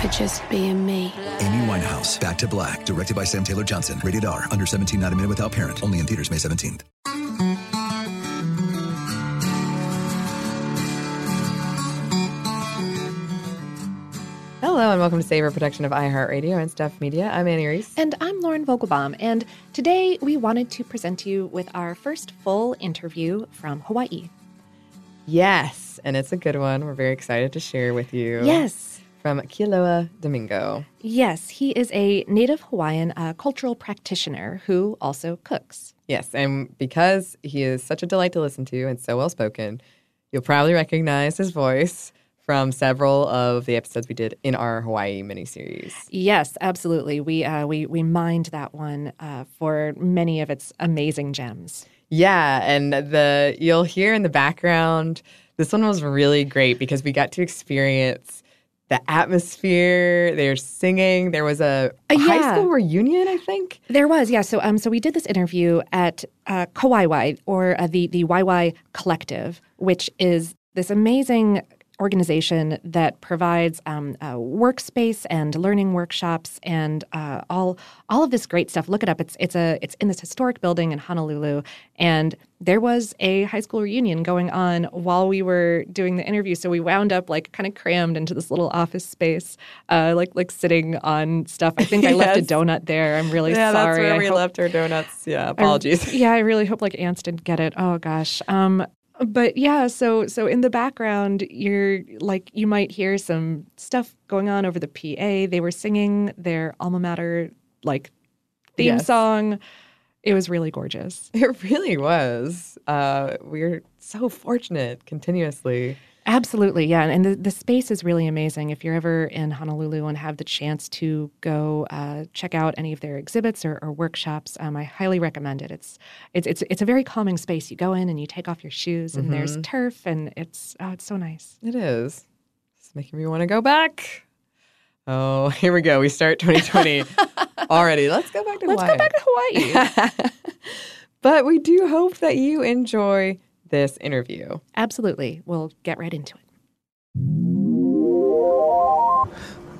for just being me. Amy Winehouse, Back to Black, directed by Sam Taylor Johnson. Rated R, under 17, not a minute without parent. Only in theaters May 17th. Hello and welcome to Savor Production of iHeartRadio and Stuff Media. I'm Anney Reese. And I'm Lauren Vogelbaum, and today we wanted to present you with our first full interview from Hawaii. Yes, and it's a good one. We're very excited to share with you. Yes. From Kealoha Domingo. Yes, he is a native Hawaiian uh, cultural practitioner who also cooks. Yes, and because he is such a delight to listen to and so well spoken, you'll probably recognize his voice from several of the episodes we did in our Hawaii miniseries. Yes, absolutely. We uh, we we mined that one uh, for many of its amazing gems. Yeah, and the you'll hear in the background. This one was really great because we got to experience the atmosphere. They're singing. There was a Uh, high school reunion, I think. There was, yeah. So, um, so we did this interview at uh, Kawaiwai, or uh, the the Waiwai Collective, which is this amazing organization that provides um, uh, workspace and learning workshops and uh, all all of this great stuff. Look it up. It's it's a it's in this historic building in Honolulu, and there was a high school reunion going on while we were doing the interview. So we wound up like kind of crammed into this little office space, uh, like like sitting on stuff. I think I left a donut there. I'm really yeah, sorry. that's where I we hope- left our donuts. Yeah, I- apologies. yeah, I really hope like ants didn't get it. Oh gosh. Um, but yeah, so so in the background, you're like you might hear some stuff going on over the PA. They were singing their alma mater like theme Yes. song. It was really gorgeous. It really was. Uh, we're so fortunate continuously. Absolutely, yeah, and the, the space is really amazing. If you're ever in Honolulu and have the chance to go uh, check out any of their exhibits or, or workshops, um, I highly recommend it. It's it's it's it's a very calming space. You go in and you take off your shoes, and there's Mhm. turf, and it's oh, it's so nice. It is. It's making me want to go back. Oh, here we go. We start 2020 already. Let's go back to Hawaii. Let's go back to Hawaii. but we do hope that you enjoy this interview. Absolutely, we'll get right into it.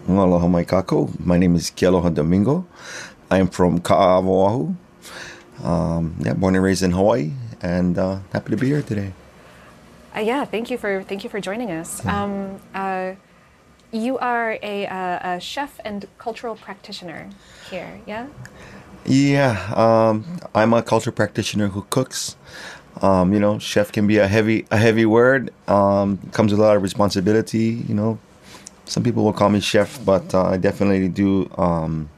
Aloha mai kakou. My name is Kealoha Domingo. I am from Ka'awa, Um, yeah, born and raised in Hawaii, and uh, happy to be here today. Uh, yeah, thank you for thank you for joining us. Um, uh, you are a, uh, a chef and cultural practitioner here, yeah? Yeah, um, I'm a culture practitioner who cooks. Um, you know, chef can be a heavy a heavy word. Um, comes with a lot of responsibility. You know, some people will call me chef, but uh, I definitely do um,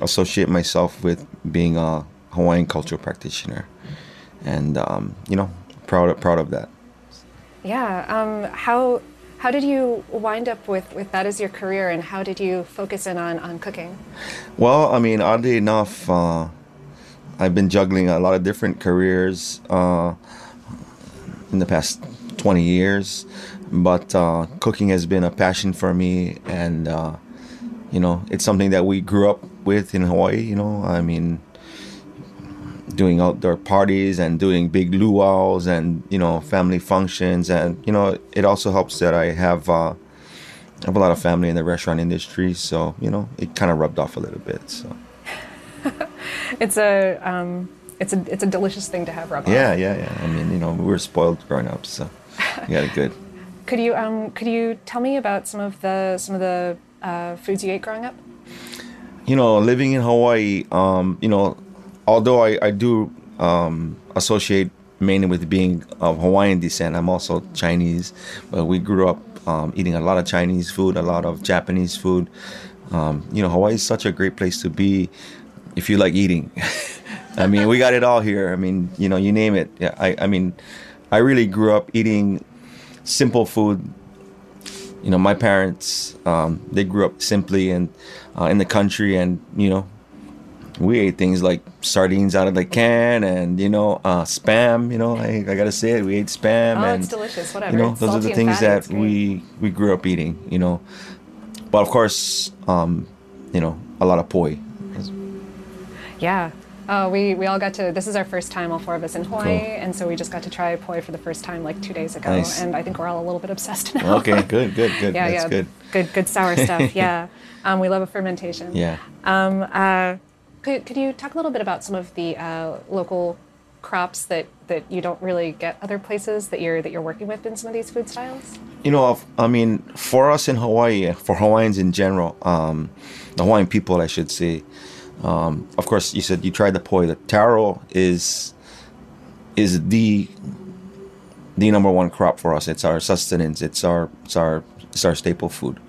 associate myself with being a Hawaiian cultural practitioner, and um, you know, proud of, proud of that. Yeah. Um, how how did you wind up with, with that as your career, and how did you focus in on, on cooking? Well, I mean, oddly enough, uh, I've been juggling a lot of different careers uh, in the past 20 years, but uh, cooking has been a passion for me, and uh, you know, it's something that we grew up with in Hawaii. You know, I mean, doing outdoor parties and doing big luau's and you know family functions, and you know, it also helps that I have. Uh, I have a lot of family in the restaurant industry, so you know it kind of rubbed off a little bit. So it's a um, it's a it's a delicious thing to have rub yeah, Yeah, yeah, I mean, you know, we were spoiled growing up, so we got it good. Could you um, could you tell me about some of the some of the uh, foods you ate growing up? You know, living in Hawaii, um, you know, although I, I do um, associate mainly with being of Hawaiian descent, I'm also Chinese. But we grew up um, eating a lot of Chinese food, a lot of Japanese food. Um, you know, Hawaii is such a great place to be if you like eating. I mean, we got it all here. I mean, you know, you name it. Yeah, I, I mean, I really grew up eating simple food. You know, my parents, um, they grew up simply and uh, in the country, and you know, we ate things like sardines out of the can and you know uh, spam. You know, I, I gotta say it. We ate spam. Oh, and, it's delicious. Whatever. You know, It's those are the things that we we grew up eating. You know, but of course, um, you know, a lot of poi. Yeah. Oh, we, we all got to. This is our first time, all four of us in Hawaii, Cool. and so we just got to try poi for the first time like two days ago, Nice. and I think we're all a little bit obsessed now. Okay, good, good, good. yeah, That's yeah, good. good, good sour stuff. Yeah, um, we love a fermentation. Yeah. Um, uh, could, could you talk a little bit about some of the uh, local crops that, that you don't really get other places that you're that you're working with in some of these food styles? You know, I mean, for us in Hawaii, for Hawaiians in general, um, the Hawaiian people, I should say. Um, of course, you said you tried the poi. The taro is is the the number one crop for us. It's our sustenance. It's our it's our it's our staple food.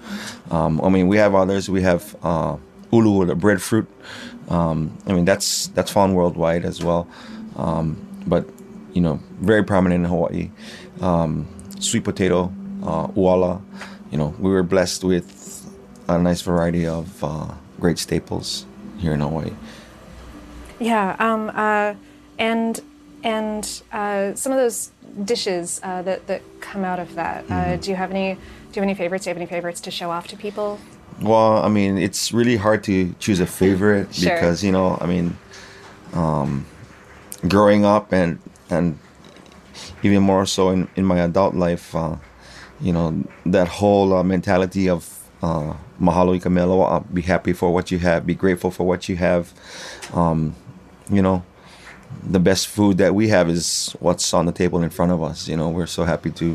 Um, I mean, we have others. We have uh, ulu, the breadfruit. Um, I mean, that's that's found worldwide as well. Um, but you know, very prominent in Hawaii. Um, sweet potato, uh, uala. You know, we were blessed with a nice variety of uh, great staples here in Hawaii. Yeah, um, uh, and and uh, some of those dishes uh, that that come out of that. Uh, do you have any? Do you have any favorites? Do you have any favorites to show off to people? Well, I mean, it's really hard to choose a favorite Sure. because you know, I mean, um, growing up and and even more so in, in my adult life, uh, you know, that whole uh, mentality of uh, mahalo ika melo, uh, be happy for what you have, be grateful for what you have. Um, you know, the best food that we have is what's on the table in front of us. You know, we're so happy to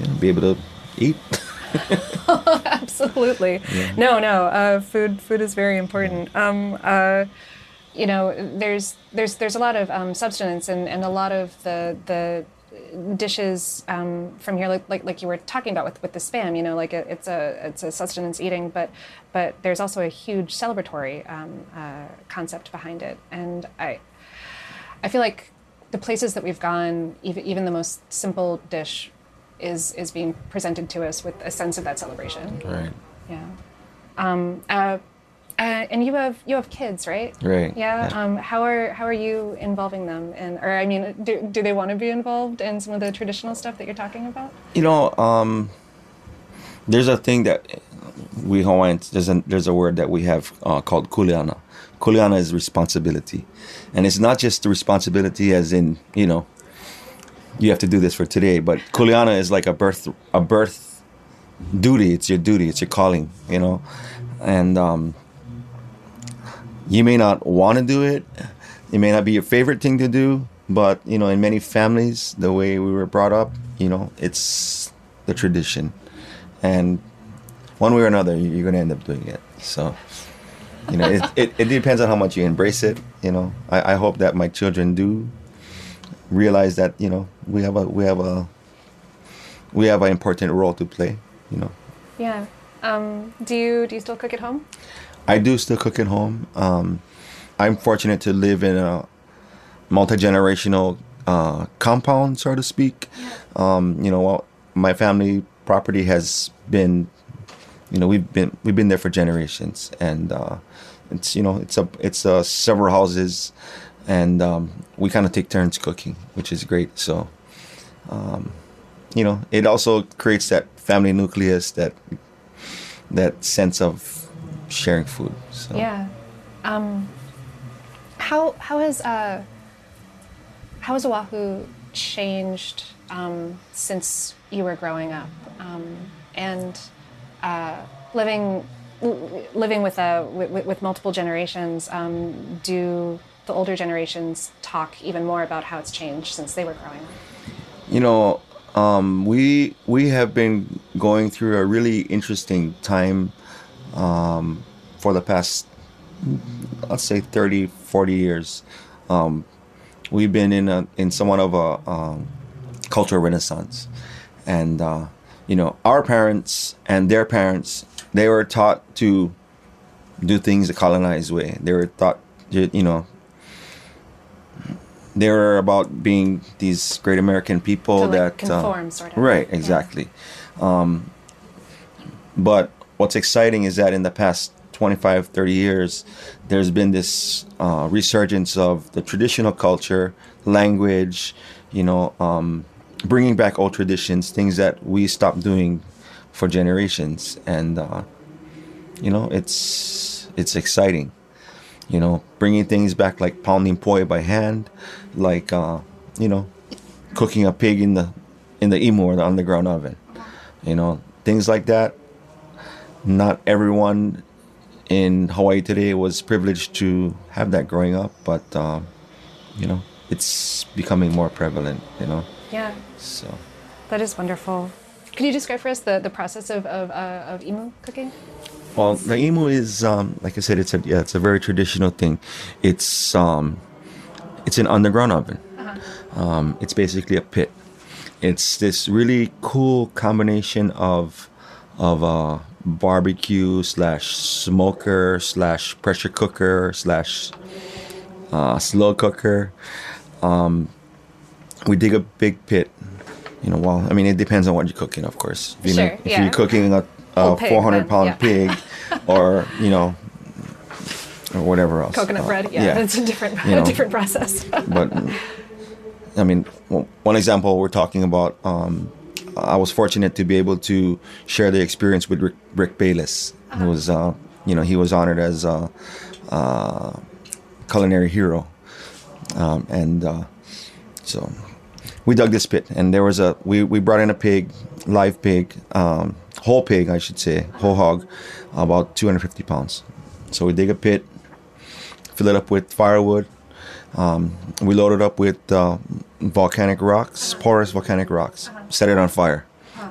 you know, be able to eat. Absolutely. No, no. Uh, food, food is very important. Um, uh, you know, there's there's there's a lot of um, substance and, and a lot of the the dishes um, from here, like, like like you were talking about with, with the spam. You know, like it, it's a it's a sustenance eating, but but there's also a huge celebratory um, uh, concept behind it, and I I feel like the places that we've gone, even even the most simple dish, is is being presented to us with a sense of that celebration. Right. Yeah. Um, uh, uh, and you have you have kids, right? Right. Yeah. Yeah. Um, how are how are you involving them? And or I mean, do, do they want to be involved in some of the traditional stuff that you're talking about? You know, um, there's a thing that we Hawaiians there's a there's a word that we have uh, called kuleana. Kuleana is responsibility, and it's not just the responsibility as in you know you have to do this for today, but kuleana is like a birth a birth duty. It's your duty. It's your calling. You know, and um, you may not want to do it. It may not be your favorite thing to do, but you know, in many families, the way we were brought up, you know, it's the tradition, and one way or another, you- you're gonna end up doing it. So, you know, it, it, it depends on how much you embrace it. You know, I, I hope that my children do, realize that you know we have a we have a we have an important role to play. You know. Yeah. Um, do you do you still cook at home? I do still cook at home. Um, I'm fortunate to live in a multi generational uh, compound, so to speak. Um, you know, my family property has been, you know, we've been we've been there for generations, and uh, it's you know it's a it's uh, several houses, and um, we kind of take turns cooking, which is great. So, um, you know, it also creates that family nucleus, that that sense of sharing food. So. Yeah. Um, how how has uh, how has Oahu changed um, since you were growing up um, and uh, living living with, uh, with, with multiple generations? Um, do the older generations talk even more about how it's changed since they were growing up? You know, um, we we have been going through a really interesting time um, for the past let's say 30 40 years um, we've been in a in somewhat of a um, cultural renaissance and uh, you know our parents and their parents they were taught to do things the colonized way they were taught you know they were about being these great American people like, that conform, uh, sort of. right exactly yeah. um, but what's exciting is that in the past 25, 30 years, there's been this uh, resurgence of the traditional culture, language, you know, um, bringing back old traditions, things that we stopped doing for generations, and uh, you know, it's it's exciting. You know, bringing things back like pounding poi by hand, like uh, you know, cooking a pig in the in the imu or the underground oven. You know, things like that. Not everyone in Hawaii today was privileged to have that growing up, but um, you know, it's becoming more prevalent. You know. Yeah. So. That is wonderful. Can you describe for us the, the process of of, uh, of imu cooking? Well, the imu is um, like I said, it's a yeah, it's a very traditional thing. It's um, it's an underground oven. Uh-huh. Um, it's basically a pit. It's this really cool combination of of uh, barbecue slash smoker slash pressure cooker slash uh, slow cooker. Um, we dig a big pit. You know, well, I mean, it depends on what you're cooking, of course. You sure, know, if yeah. you're cooking a, a pig, 400 then, pound yeah. pig, or you know, or whatever else. Coconut Uh, bread, yeah, it's a different You know, a different process. but I mean, one example we're talking about. Um, I was fortunate to be able to share the experience with Rick, Rick Bayless, who was, uh, you know, he was honored as a uh, culinary hero, um, and uh, so we dug this pit, and there was a we, we brought in a pig, live pig, um, whole pig, I should say, whole hog, about 250 pounds. So we dig a pit, fill it up with firewood. Um, we load it up with uh, volcanic rocks, porous volcanic rocks. Set it on fire.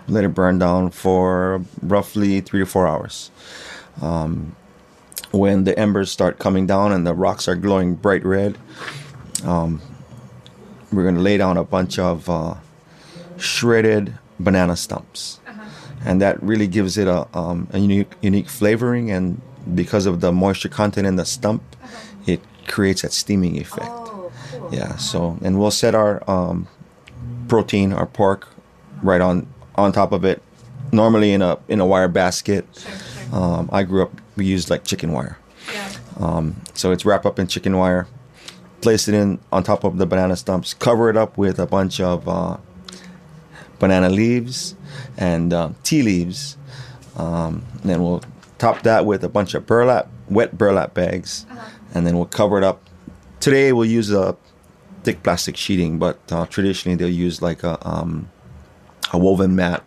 Let it burn down for roughly three to four hours. Um, when the embers start coming down and the rocks are glowing bright red, um, we're going to lay down a bunch of uh, shredded banana stumps. And that really gives it a, um, a unique, unique flavoring. And because of the moisture content in the stump, it creates that steaming effect. Yeah. So, and we'll set our um, protein, our pork, right on on top of it. Normally in a in a wire basket. Um, I grew up. We used like chicken wire. Um, so it's wrapped up in chicken wire. Place it in on top of the banana stumps. Cover it up with a bunch of uh, banana leaves and uh, tea leaves. Um, then we'll top that with a bunch of burlap, wet burlap bags, and then we'll cover it up. Today we'll use a thick plastic sheeting, but uh, traditionally they'll use like a um, a woven mat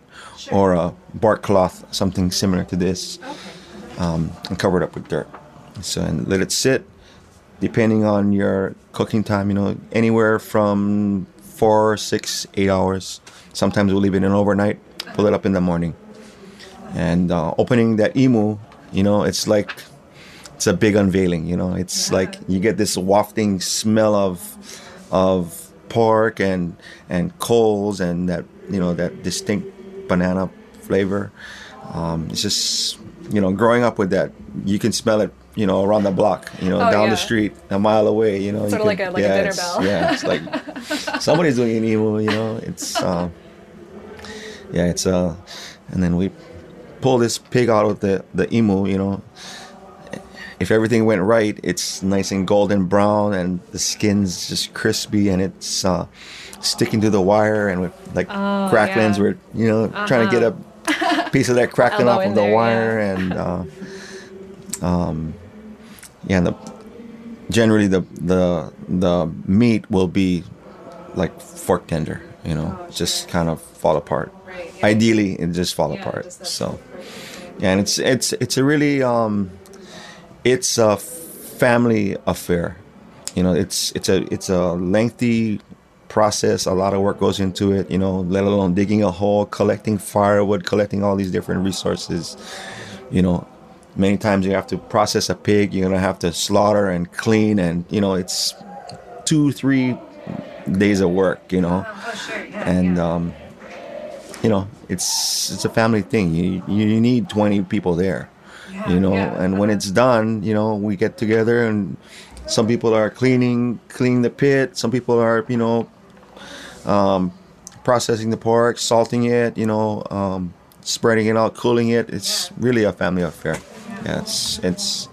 or a bark cloth, something similar to this, um, and cover it up with dirt. So and let it sit. Depending on your cooking time, you know, anywhere from four, six, eight hours. Sometimes we'll leave it in overnight, pull it up in the morning. And uh, opening that imu, you know, it's like it's a big unveiling. You know, it's like you get this wafting smell of of pork and and coals and that you know that distinct banana flavor. Um, it's just you know growing up with that, you can smell it. You know, around the block, you know, Oh, down yeah. the street, a mile away, you know. you Sort of like a- like a yeah, dinner it's- bell. Yeah, it's like somebody's doing an imu, you know. It's um, yeah, it's uh, and then we pull this pig out of the the imu, you know. If everything went right, it's nice and golden brown, and the skin's just crispy, and it's uh, sticking to the wire, and with like Oh, cracklings, yeah. we're you know trying to get Uh-huh. a piece of that crackling off of the there, wire, and uh, um, yeah, and the generally the the the meat will be like fork tender, you know, just kind of fall apart. Ideally, it just fall apart. So, yeah, and it's it's it's a really um, it's a family affair. You know, it's it's a it's a lengthy process. A lot of work goes into it. You know, let alone digging a hole, collecting firewood, collecting all these different resources. You know, many times you have to process a pig. You're gonna have to slaughter and clean, and you know, it's two three days of work. You know, and um, you know, it's it's a family thing. You you need 20 people there. You know, and when it's done, you know, we get together and some people are cleaning cleaning the pit. Some people are, you know, um, processing the pork, salting it, you know, um, spreading it out, cooling it. It's really a family affair. Yeah, it's it's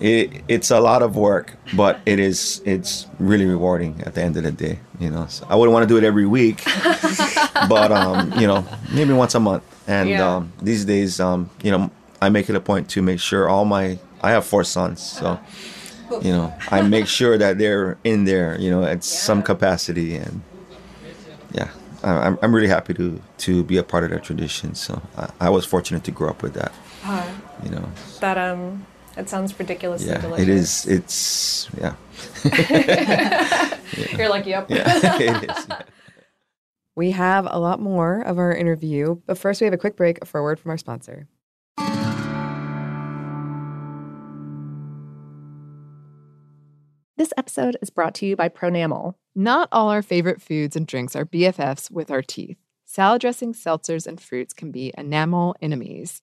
it, it's a lot of work, but it is it's really rewarding at the end of the day. You know, so I wouldn't want to do it every week, but um, you know, maybe once a month. And Yeah. um, these days, um, you know, I make it a point to make sure all my I have four sons, so you know, I make sure that they're in there, you know, at some capacity, and yeah, I, I'm I'm really happy to to be a part of that tradition. So I, I was fortunate to grow up with that, Uh, you know. that um, it sounds ridiculously Yeah, delicious. it is. It's yeah. You're like, yep. Yeah, it is. We have a lot more of our interview, but first we have a quick break for a word from our sponsor. This episode is brought to you by Pronamel. Not all our favorite foods and drinks are BFFs with our teeth. Salad dressings, seltzers, and fruits can be enamel enemies.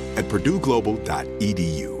at purdueglobal.edu.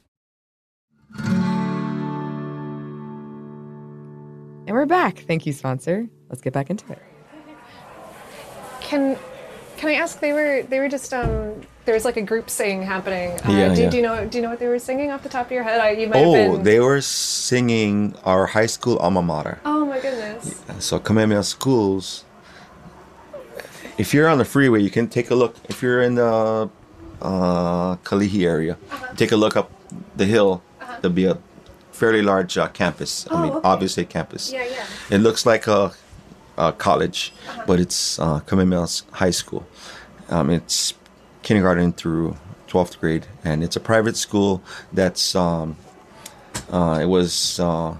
And we're back. Thank you, sponsor. Let's get back into it. Can can I ask? They were they were just um. There was like a group sing happening. Uh, Yeah, do, yeah. do you know do you know what they were singing off the top of your head? I, you might Oh, have been. they were singing our high school alma mater. oh my goodness. So Kamehameha Schools. If you're on the freeway, you can take a look. If you're in the uh, Kalihi area, Uh-huh. take a look up the hill. There'll be a fairly large uh, campus. I Oh, mean, okay. obviously a campus. Yeah, yeah. It looks like a, a college, Uh-huh. but it's uh, Kamehameha High School. Um, it's kindergarten through 12th grade, and it's a private school that's um, uh, it was uh,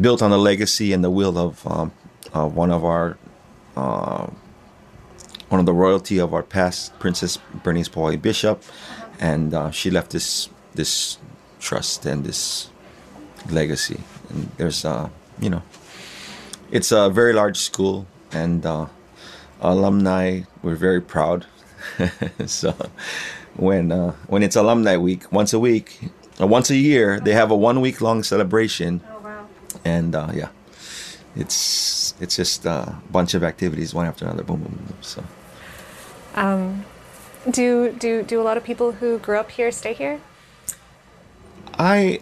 built on the legacy and the will of um, uh, one of our uh, one of the royalty of our past Princess Bernice Pauahi Bishop, and uh, she left this this trust and this legacy. And there's uh, you know, it's a very large school, and uh, alumni we're very proud. so when uh, when it's alumni week, once a week, uh, once a year, they have a one week long celebration. Oh wow. And uh, yeah, it's it's just a bunch of activities, one after another, boom, boom, boom. So Um, do do do a lot of people who grew up here stay here? I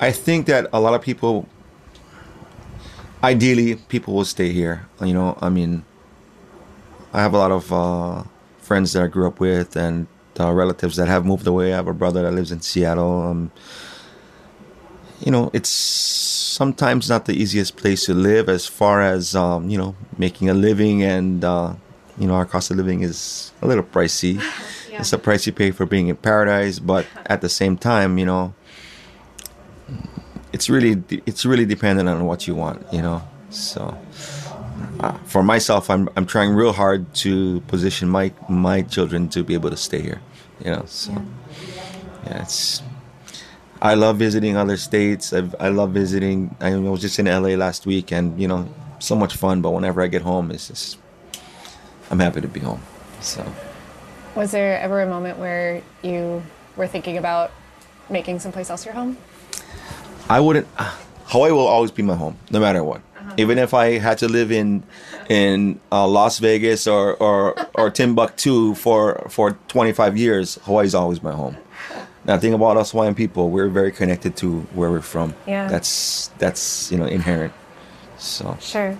I think that a lot of people ideally people will stay here. You know, I mean I have a lot of uh, friends that I grew up with and uh, relatives that have moved away. I have a brother that lives in Seattle. Um, you know, it's sometimes not the easiest place to live as far as um, you know making a living and uh, you know our cost of living is a little pricey. It's a price you pay for being in paradise, but at the same time, you know, it's really it's really dependent on what you want, you know. So uh, for myself, I'm I'm trying real hard to position my my children to be able to stay here, you know. So yeah, it's. I love visiting other states. I've, I love visiting. I was just in LA last week, and you know, so much fun. But whenever I get home, it's just I'm happy to be home. So. Was there ever a moment where you were thinking about making someplace else your home? I wouldn't. Hawaii will always be my home, no matter what. Even if I had to live in in uh, Las Vegas or or or Timbuktu for for 25 years, Hawaii's always my home. Now, think about us Hawaiian people, we're very connected to where we're from. Yeah. That's that's you know inherent. So Sure.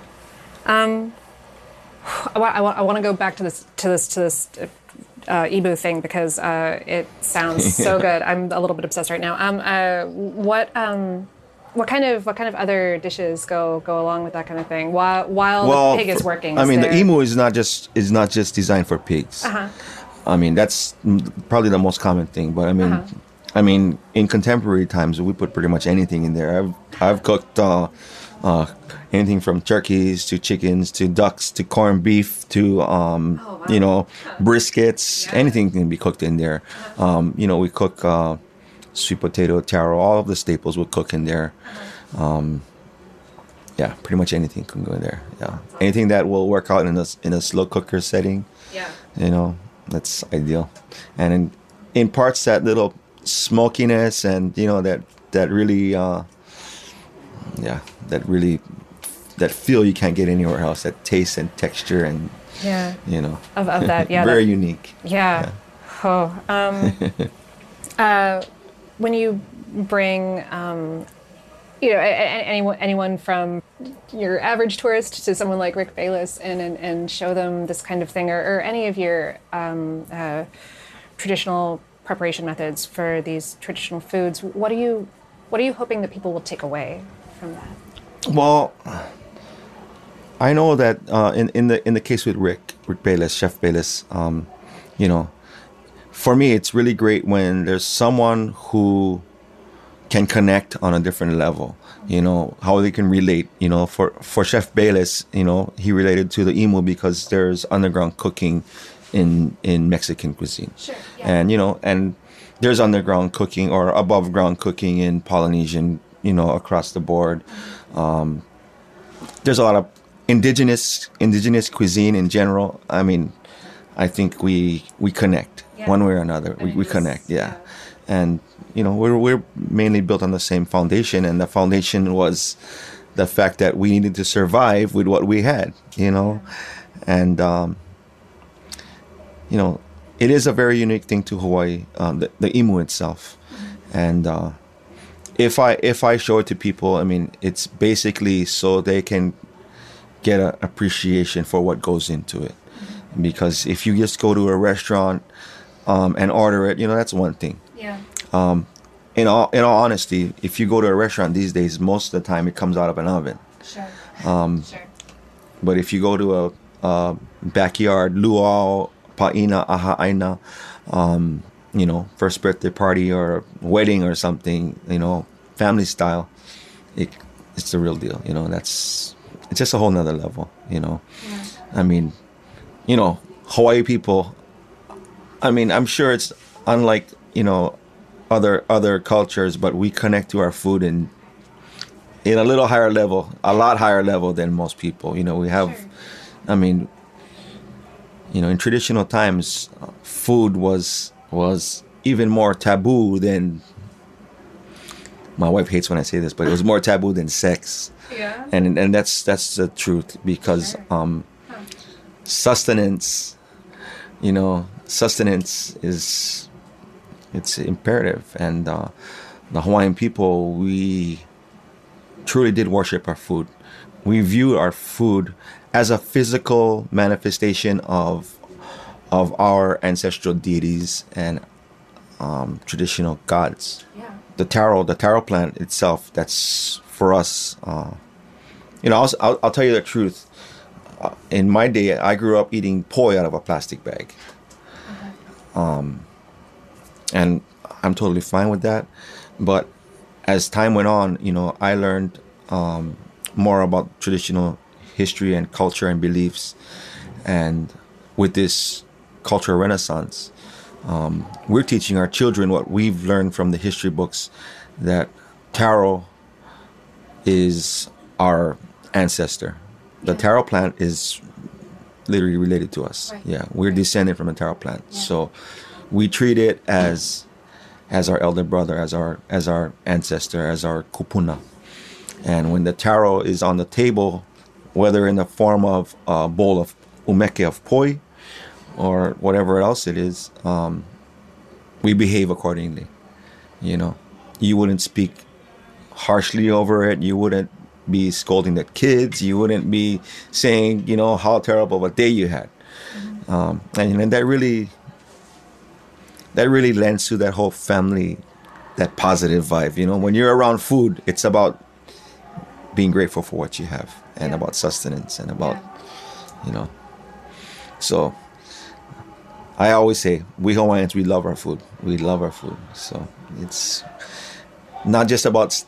Um, I want, I want, I want to go back to this to this to this uh, imu thing because uh, it sounds so good. I'm a little bit obsessed right now. Um, uh, what um, what kind of what kind of other dishes go go along with that kind of thing while while the pig is working? I mean, there- the imu is not just is not just designed for pigs. Uh-huh. I mean, that's probably the most common thing. But I mean, Uh-huh. I mean, in contemporary times, we put pretty much anything in there. I've I've cooked uh, uh, anything from turkeys to chickens to ducks to corned beef to um, you know briskets. Anything can be cooked in there. Um, you know, we cook uh, sweet potato, taro, all of the staples we cook in there. Um, yeah, pretty much anything can go in there. Yeah, anything that will work out in a in a slow cooker setting. Yeah. You know, that's ideal. And in, in parts that little smokiness and you know that that really uh yeah, that really that feel you can't get anywhere else. That taste and texture and Yeah. you know Of- of that, yeah, very that- unique. Yeah. Oh. Um, uh, when you bring, um, you know, anyone, anyone from your average tourist to someone like Rick Bayless in and, and show them this kind of thing, or, or any of your um, uh, traditional preparation methods for these traditional foods, what are you, what are you hoping that people will take away from that? Well, I know that uh, in in the in the case with Rick Rick Bayless, Chef Bayless, um, you know, for me, it's really great when there's someone who can connect on a different level. You know how they can relate. You know, for for Chef Bayless, you know he related to the imu because there's underground cooking in in Mexican cuisine, Sure, and you know, and there's underground cooking or above ground cooking in Polynesian. You know, across the board. Um, there's a lot of indigenous indigenous cuisine in general. I mean, I think we we connect Yeah. one way or another. We, we connect, yeah. And you know, we're we're mainly built on the same foundation, and the foundation was the fact that we needed to survive with what we had. You know, and um, you know, it is a very unique thing to Hawaii, um, the, the imu itself, and. Uh, if I if I show it to people, I mean, it's basically so they can get an appreciation for what goes into it. Because if you just go to a restaurant um, and order it, you know, that's one thing. Yeah. Um, in all in all honesty, if you go to a restaurant these days, most of the time it comes out of an oven. Sure. Um, Sure. But if you go to a, a backyard luau, paina, aha aina, um, you know, first birthday party or wedding or something, you know, family style, it, it's the real deal. You know, that's it's just a whole nother level. You know, I mean, you know, Hawaii people. I mean, I'm sure it's unlike you know other other cultures, but we connect to our food in in a little higher level, a lot higher level than most people. You know, we have, I mean, you know, in traditional times, food was was even more taboo than. My wife hates when I say this, but it was more taboo than sex. Yeah. And and that's that's the truth because um, sustenance, you know, sustenance is it's imperative, and uh, the Hawaiian people we truly did worship our food. We view our food as a physical manifestation of of our ancestral deities and um, traditional gods. Yeah. The taro, the taro plant itself, that's for us. Uh, you know, I'll, I'll, I'll tell you the truth. Uh, in my day, I grew up eating poi out of a plastic bag. Um, and I'm totally fine with that. But as time went on, you know, I learned um, more about traditional history and culture and beliefs. And with this cultural renaissance, um, we're teaching our children what we've learned from the history books that taro is our ancestor. The taro plant is literally related to us. Yeah, we're descended from a taro plant. So we treat it as as our elder brother, as our as our ancestor, as our kupuna. And when the taro is on the table, whether in the form of a bowl of umeke of poi or whatever else it is, um, we behave accordingly. You know, you wouldn't speak harshly over it. You wouldn't be scolding the kids. You wouldn't be saying, you know, how terrible of a day you had. Um, and, and that really, that really lends to that whole family, that positive vibe. You know, when you're around food, it's about being grateful for what you have and about sustenance and about, you know. So I always say, we Hawaiians, we love our food. We love our food. So it's not just about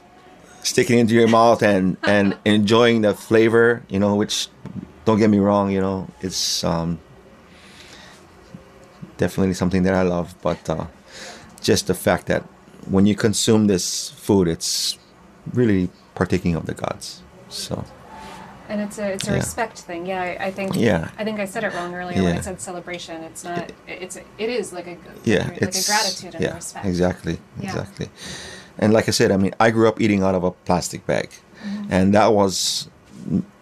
sticking it into your mouth and, and enjoying the flavor, you know, which don't get me wrong, you know, it's um, definitely something that I love. But uh, just the fact that when you consume this food, it's really partaking of the gods. So And it's a it's a Yeah. respect thing. Yeah, I, I think. Yeah. I think I said it wrong earlier when I said celebration. It's not. It's it is like a yeah, like it's a gratitude and yeah, respect. exactly, Yeah. exactly. And like I said, I mean, I grew up eating out of a plastic bag, Mhm. and that was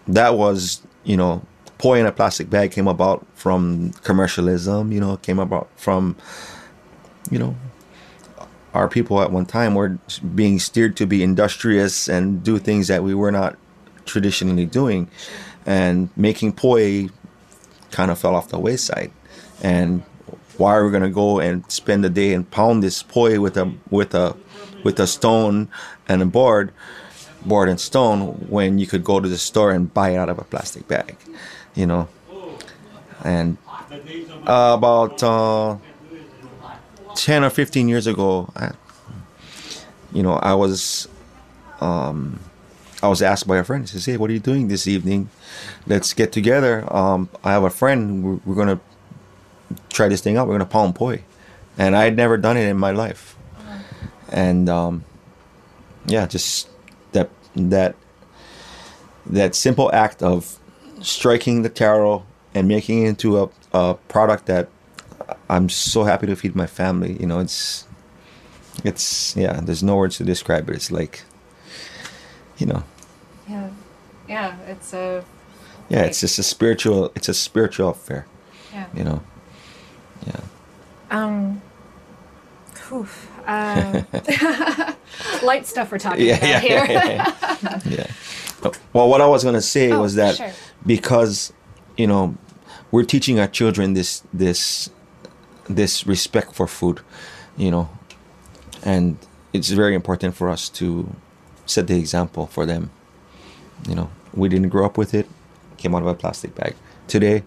that was you know, poi in a plastic bag came about from commercialism. You know, came about from you know our people at one time were being steered to be industrious and do things that we were not traditionally doing, and making poi kind of fell off the wayside. And why are we gonna go and spend the day and pound this poi with a with a with a stone and a board, board and stone when you could go to the store and buy it out of a plastic bag, you know? And uh, about uh, 10 or 15 years ago, I, you know, I was, um, I was asked by a friend. He says, "Hey, what are you doing this evening? Let's get together. Um, I have a friend. We're, we're gonna try this thing out. We're gonna palm poi." And I had never done it in my life, and um, yeah, just that that that simple act of striking the taro and making it into a, a product that I'm so happy to feed my family. You know, it's it's yeah. There's no words to describe it. It's like, you know, Yeah, yeah. It's a yeah. It's just a spiritual. It's a spiritual affair. Yeah. You know. Yeah. um. whew, uh, light stuff we're talking Yeah, about yeah, here. yeah, yeah. Well, what I was gonna say Oh, was that sure. because you know we're teaching our children this this this respect for food, you know, and it's very important for us to set the example for them. You know, we didn't grow up with it; came out of a plastic bag. Today,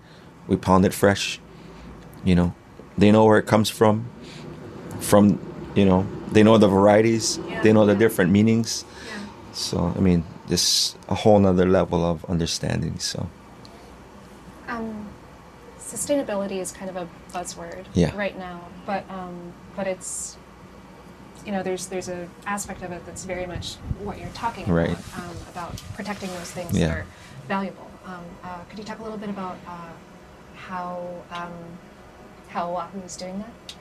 we pound it fresh. You know, they know where it comes from. From you know, they know the varieties. They know the different meanings. So I mean, just a whole nother level of understanding. So Um, sustainability is kind of a buzzword Yeah. right now, but um, but it's you know there's there's a aspect of it that's very much what you're talking about Right. um, about protecting those things Yeah. that are valuable. Um, uh, could you talk a little bit about uh, how um, how Oahu is doing that?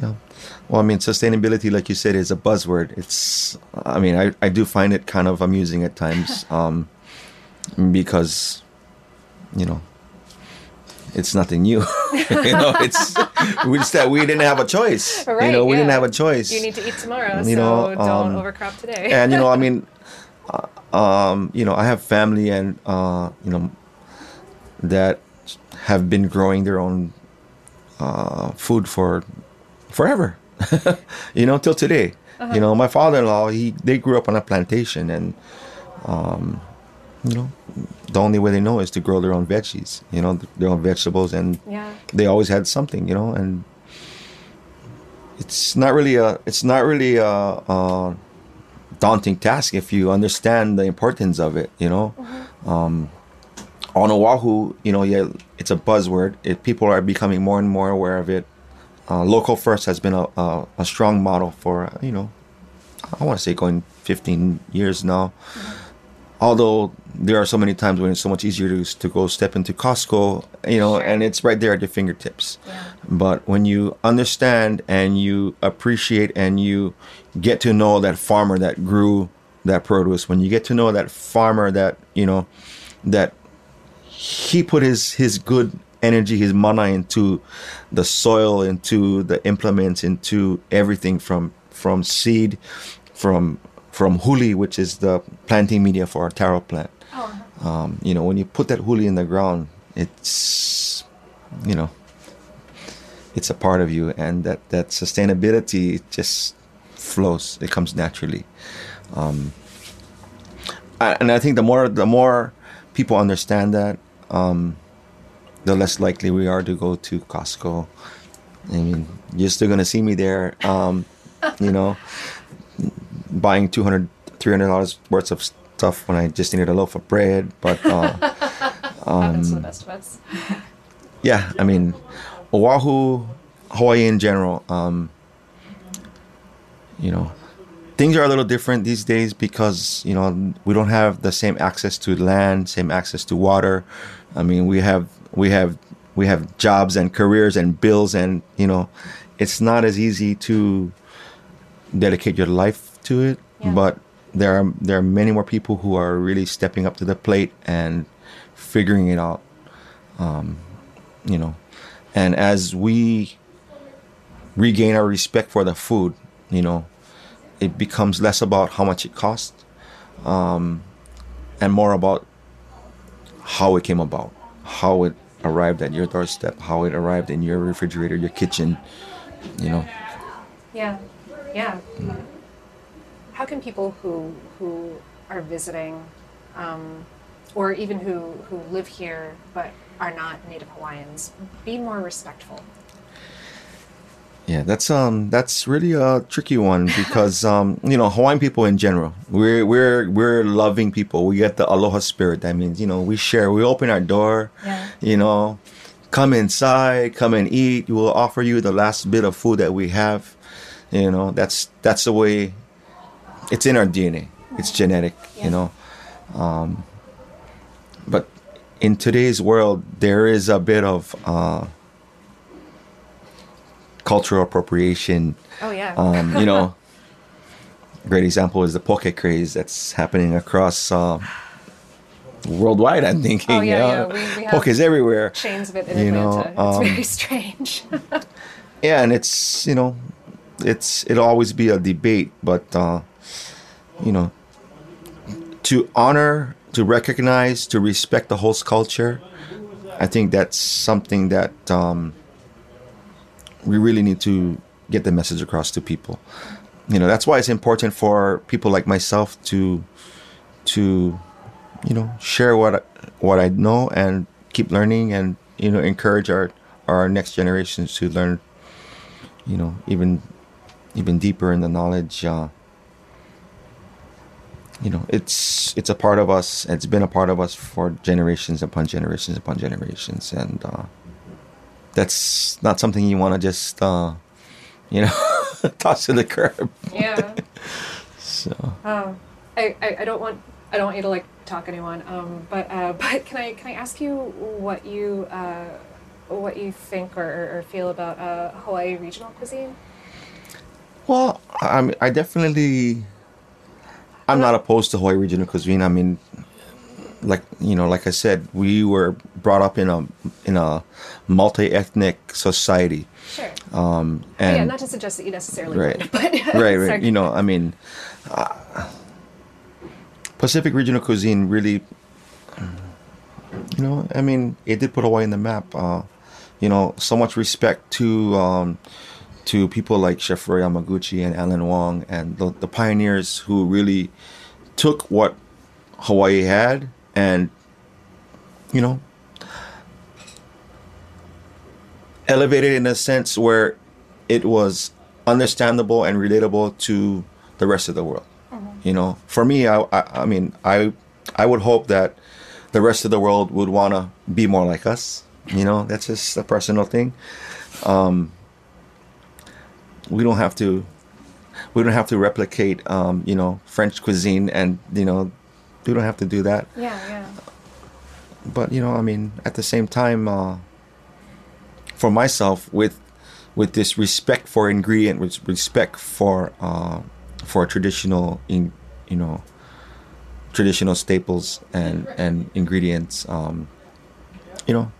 Yeah, well, I mean, sustainability, like you said, is a buzzword. It's, I mean, I I do find it kind of amusing at times, um, because, you know. It's nothing new, you know. It's we just that we didn't have a choice. you know, we didn't have a choice. You need to eat tomorrow, You so know, don't um, overcrop today. and you know, I mean, uh, um, you know, I have family and uh, you know that have been growing their own uh, food for forever. you know, till today. Uh-huh. You know, my father-in-law, he they grew up on a plantation, and um, you know, the only way they know is to grow their own veggies. You know, their own vegetables, and Yeah. they always had something. You know, and it's not really a it's not really a, a daunting task if you understand the importance of it. You know, um, on Oahu, you know, yeah, it's a buzzword. It, people are becoming more and more aware of it. Uh, local first has been a, a, a strong model for you know, I want to say going 15 years now. Although there are so many times when it's so much easier to to go step into Costco, you know, and it's right there at your fingertips. But when you understand and you appreciate and you get to know that farmer that grew that produce, when you get to know that farmer that you know that he put his his good energy, his mana into the soil, into the implements, into everything from from seed, from from huli, which is the planting media for our taro plant. Um, you know, when you put that huli in the ground, it's you know, it's a part of you, and that that sustainability just flows. It comes naturally. Um, I- and I think the more the more people understand that, um, the less likely we are to go to Costco. I mean, you're still gonna see me there, um, you know, buying 200 300 dollars worth of stuff when I just needed a loaf of bread. But uh, to the um, best of us. yeah, I mean, Oahu, Hawaii in general, um, you know, things are a little different these days because you know we don't have the same access to land, same access to water. I mean, we have we have we have jobs and careers and bills, and you know, it's not as easy to dedicate your life to it. But there are there are many more people who are really stepping up to the plate and figuring it out. Um, you know, and as we regain our respect for the food, you know, it becomes less about how much it costs, um, and more about how it came about, how it arrived at your doorstep, how it arrived in your refrigerator, your kitchen, you know. Yeah, yeah. How can people who who are visiting, um, or even who who live here but are not Native Hawaiians, be more respectful? Yeah, that's um that's really a tricky one because um you know Hawaiian people in general we're we're we're loving people. We get the aloha spirit. That means you know we share. We open our door. Yeah. You know, come inside, come and eat. We will offer you the last bit of food that we have. You know, that's that's the way. It's in our DNA. It's genetic. yeah. You know, um, but in today's world, there is a bit of uh, cultural appropriation. Oh, yeah. Um, you know, great example is the poke craze that's happening across uh, worldwide. I'm thinking. Oh, yeah, you yeah. We, we Poke's everywhere. Chains of it in you know, Atlanta. um, it's very strange. yeah, and it's you know, it's it'll always be a debate, but uh, you know, to honor, to recognize, to respect the host culture, I think that's something that um, we really need to get the message across to people. You know, that's why it's important for people like myself to to you know share what what I know and keep learning and you know encourage our our next generations to learn you know even even deeper in the knowledge uh, you know it's it's a part of us it's been a part of us for generations upon generations upon generations and uh, that's not something you want to just uh, you know toss to the curb yeah. so Um, I, I, I don't want I don't want you to like talk anyone. Um, but uh, but can I can I ask you what you uh, what you think or, or feel about uh, Hawaii regional cuisine? Well, I I definitely, I'm not opposed to Hawaii regional cuisine. I mean, like you know, like I said, we were brought up in a in a multi-ethnic society. Sure. Um, Oh, and yeah, not to suggest that you necessarily right, but right, right. You know, I mean, uh, Pacific regional cuisine really, you know, I mean, it did put Hawaii in the map. Uh, you know, so much respect to um, to people like Chef Roy Yamaguchi and Alan Wong and the, the pioneers who really took what Hawaii had and, you know, elevated in a sense where it was understandable and relatable to the rest of the world. You know, for me, I, I, I mean, I, I would hope that the rest of the world would want to be more like us. You know, that's just a personal thing. Um, we don't have to, we don't have to replicate, um, you know, French cuisine, and you know, we don't have to do that. Yeah, yeah. But you know, I mean, at the same time, uh, for myself, with with this respect for ingredient, with respect for uh, for traditional, in you know, traditional staples and and ingredients, um, you know,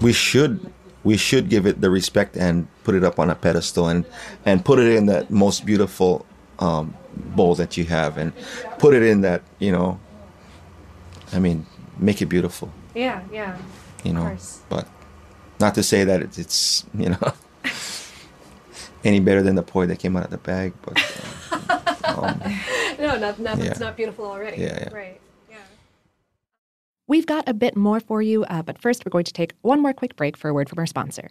we should we should give it the respect and put it up on a pedestal and and put it in that most beautiful um, bowl that you have and put it in that you know. I mean, make it beautiful Yeah, yeah. you Of know course. but not to say that it's, it's you know any better than the poi that came out of the bag but uh, um, No, not not Yeah. it's not beautiful already. Yeah, yeah. Right. Yeah. We've got a bit more for you, uh, but first we're going to take one more quick break for a word from our sponsor.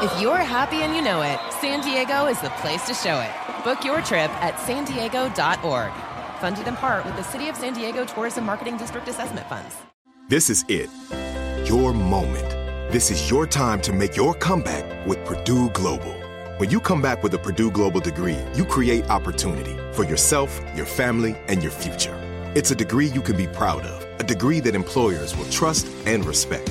If you're happy and you know it, San Diego is the place to show it. Book your trip at san diego.org. Funded in part with the City of San Diego Tourism Marketing District Assessment Funds. This is it. Your moment. this is your time to make your comeback with Purdue Global. When you come back with a Purdue Global degree, you create opportunity for yourself, your family, and your future. It's a degree you can be proud of, a degree that employers will trust and respect.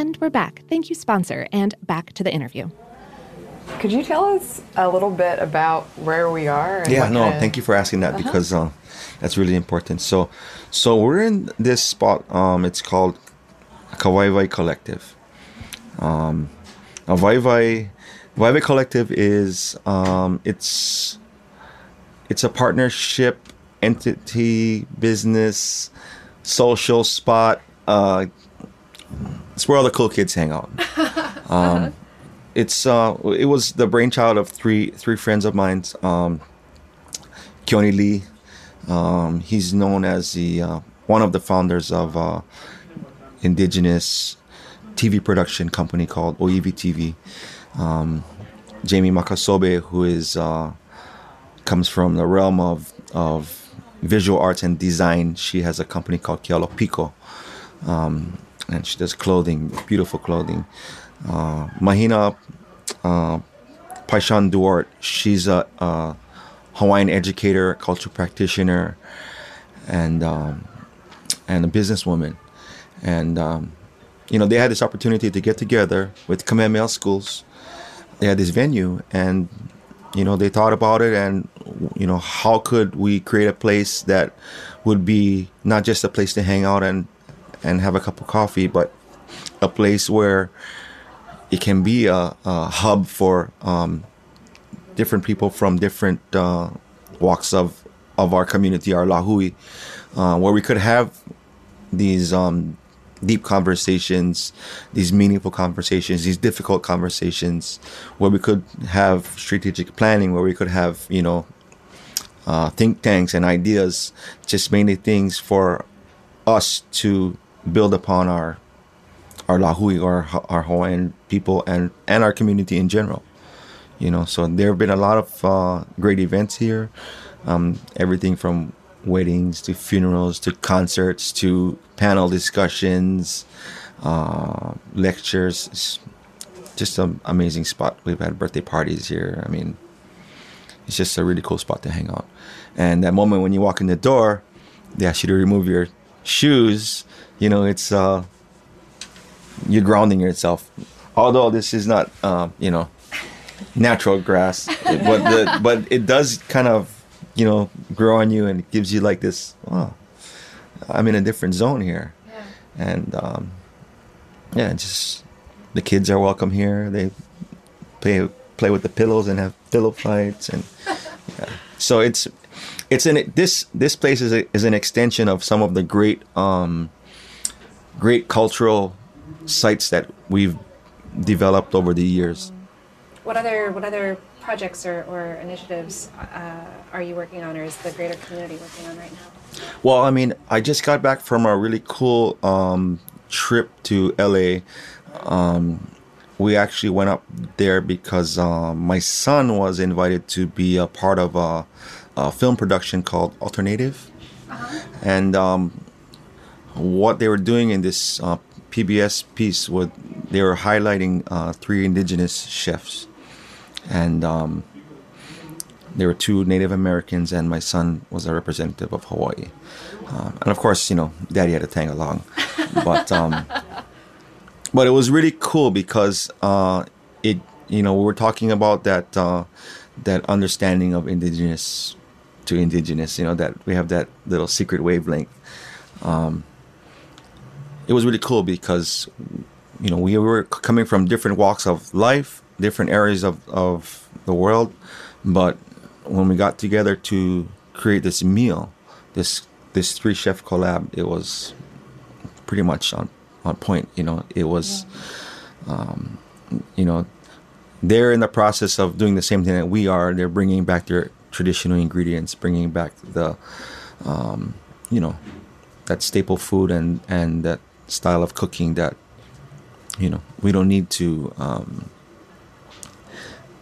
And we're back. Thank you, sponsor, and back to the interview. Could you tell us a little bit about where we are? yeah, no, kinda... thank you for asking that uh-huh. because uh, that's really important. So, so we're in this spot. Um, it's called Kawaiwai Collective. Um, now, Vai Vai Collective is um, it's it's a partnership entity business social spot. Uh, it's where all the cool kids hang out. Um, it's uh, it was the brainchild of three three friends of mine. Um, Keone Lee, um, he's known as the uh, one of the founders of uh, indigenous TV production company called Oiwi TV. Um, Jamie Makasobe, who is uh, comes from the realm of of visual arts and design. She has a company called Kealopiko, um, and she does clothing, beautiful clothing. Uh, Mahina uh, Paishon-Duarte, she's a, a, Hawaiian educator, cultural practitioner, and um, and a businesswoman. And um, you know, they had this opportunity to get together with Kamehameha schools. They had this venue, and you know, they thought about it, and you know, how could we create a place that would be not just a place to hang out and and have a cup of coffee, but a place where it can be a, a hub for um, different people from different uh, walks of of our community, our lahui, uh, where we could have these um, deep conversations, these meaningful conversations, these difficult conversations, where we could have strategic planning, where we could have you know uh, think tanks and ideas, just mainly things for us to build upon our our Lahui or our Hawaiian people and and our community in general. You know, so there have been a lot of uh, great events here. Um, everything from weddings to funerals to concerts to panel discussions, uh, lectures. It's just an amazing spot. We've had birthday parties here. I mean, it's just a really cool spot to hang out. And that moment when you walk in the door, they ask you to remove your shoes. You know, it's uh, you're grounding yourself. Although this is not, uh, you know, natural grass, but the, but it does kind of, you know, grow on you and it gives you like this. Oh, I'm in a different zone here, yeah. and um, yeah, just the kids are welcome here. They play play with the pillows and have pillow fights, and yeah. so it's it's an this this place is a, is an extension of some of the great um, great cultural sites that we've developed over the years. What other what other projects or, or initiatives uh, are you working on, or is the greater community working on right now? Well, I mean, I just got back from a really cool um, trip to LA. Um, we actually went up there because uh, my son was invited to be a part of a, a film production called Alternative, uh-huh. and um, what they were doing in this uh, PBS piece was they were highlighting uh, three indigenous chefs, and um, there were two Native Americans, and my son was a representative of Hawaii. Um, and of course, you know, Daddy had to tag along, but um, but it was really cool because uh, it, you know, we were talking about that uh, that understanding of indigenous to indigenous. You know, that we have that little secret wavelength. Um, it was really cool because you know we were coming from different walks of life, different areas of of the world, but when we got together to create this meal, this this three chef collab, it was pretty much on on point. You know, it was, yeah. um, you know, they're in the process of doing the same thing that we are. They're bringing back their traditional ingredients, bringing back the, um, you know, that staple food and and that style of cooking that, you know, we don't need to um,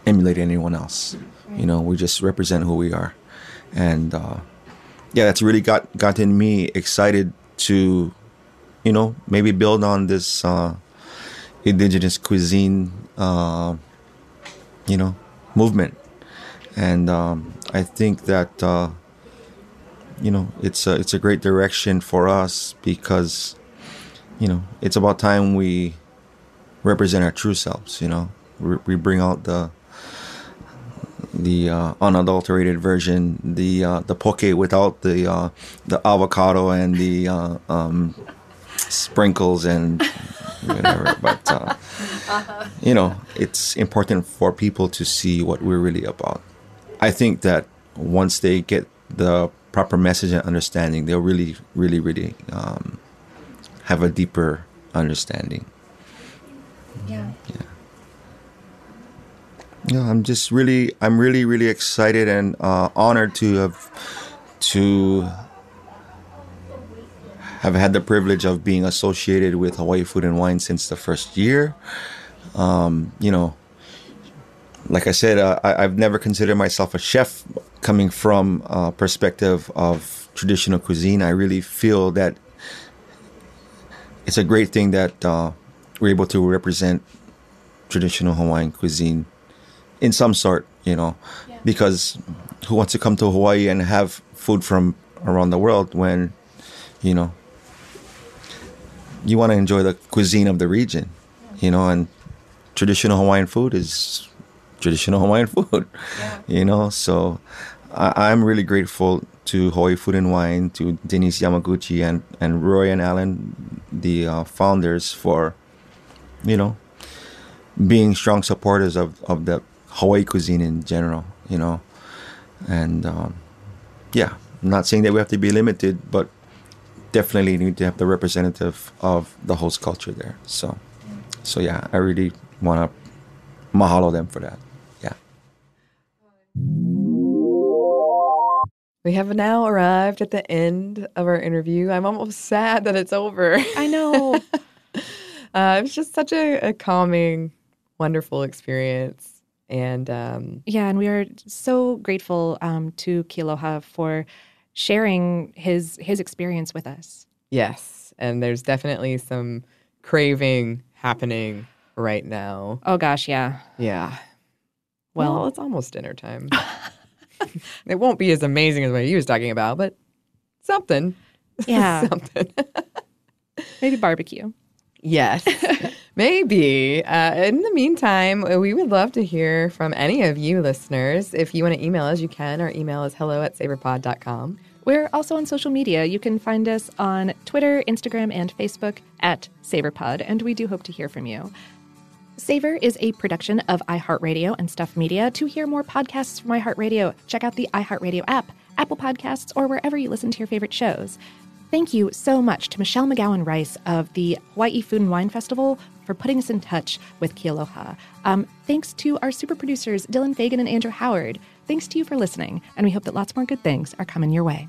emulate anyone else. You know, we just represent who we are, and uh, yeah, that's really got gotten me excited to, you know, maybe build on this uh, indigenous cuisine, uh, you know, movement, and um, I think that uh, you know it's a it's a great direction for us because, you know, it's about time we represent our true selves. You know, we, we bring out the the uh, unadulterated version, the uh, the poke without the uh, the avocado and the uh, um, sprinkles and whatever. but uh, you know, it's important for people to see what we're really about. I think that once they get the proper message and understanding, they'll really, really, really um, have a deeper understanding. Yeah. Yeah yeah, I'm just really, I'm really, really excited and uh, honored to have to have had the privilege of being associated with Hawaii Food and Wine since the first year. Um, you know, like I said, uh, I, have never considered myself a chef coming from a perspective of traditional cuisine. I really feel that it's a great thing that uh, we're able to represent traditional Hawaiian cuisine in some sort, you know, yeah. because who wants to come to Hawaii and have food from around the world when, you know, you want to enjoy the cuisine of the region, you know, and traditional Hawaiian food is traditional Hawaiian food, yeah. you know. So I, am really grateful to Hawaii Food and Wine, to Denise Yamaguchi and, and Roy and Alan, the uh, founders, for, you know, being strong supporters of, of the Hawaii cuisine in general, you know. And um, yeah, I'm not saying that we have to be limited, but definitely need to have the representative of the host culture there. So, so yeah, I really want to mahalo them for that. We have now arrived at the end of our interview. I'm almost sad that it's over. I know. uh, it was just such a, a calming, wonderful experience. And um, yeah, and we are so grateful um, to Kealoha for sharing his his experience with us. Yes, and there's definitely some craving happening right now. Oh gosh, yeah, yeah. Well, well it's almost dinner time. it won't be as amazing as what he was talking about, but something. Yeah, something. Maybe barbecue. Yes. Maybe. Uh, in the meantime, we would love to hear from any of you listeners. If you want to email us, you can. Our email is hello at savorpod.com. We're also on social media. You can find us on Twitter, Instagram, and Facebook at SavorPod, and we do hope to hear from you. Savor is a production of iHeartRadio and Stuff Media. To hear more podcasts from iHeartRadio, check out the iHeartRadio app, Apple Podcasts, or wherever you listen to your favorite shows. Thank you so much to Michelle McGowan Rice of the Hawaii Food and Wine Festival for putting us in touch with Kealoha. Um, thanks to our super producers, Dylan Fagan and Andrew Howard. Thanks to you for listening, and we hope that lots more good things are coming your way.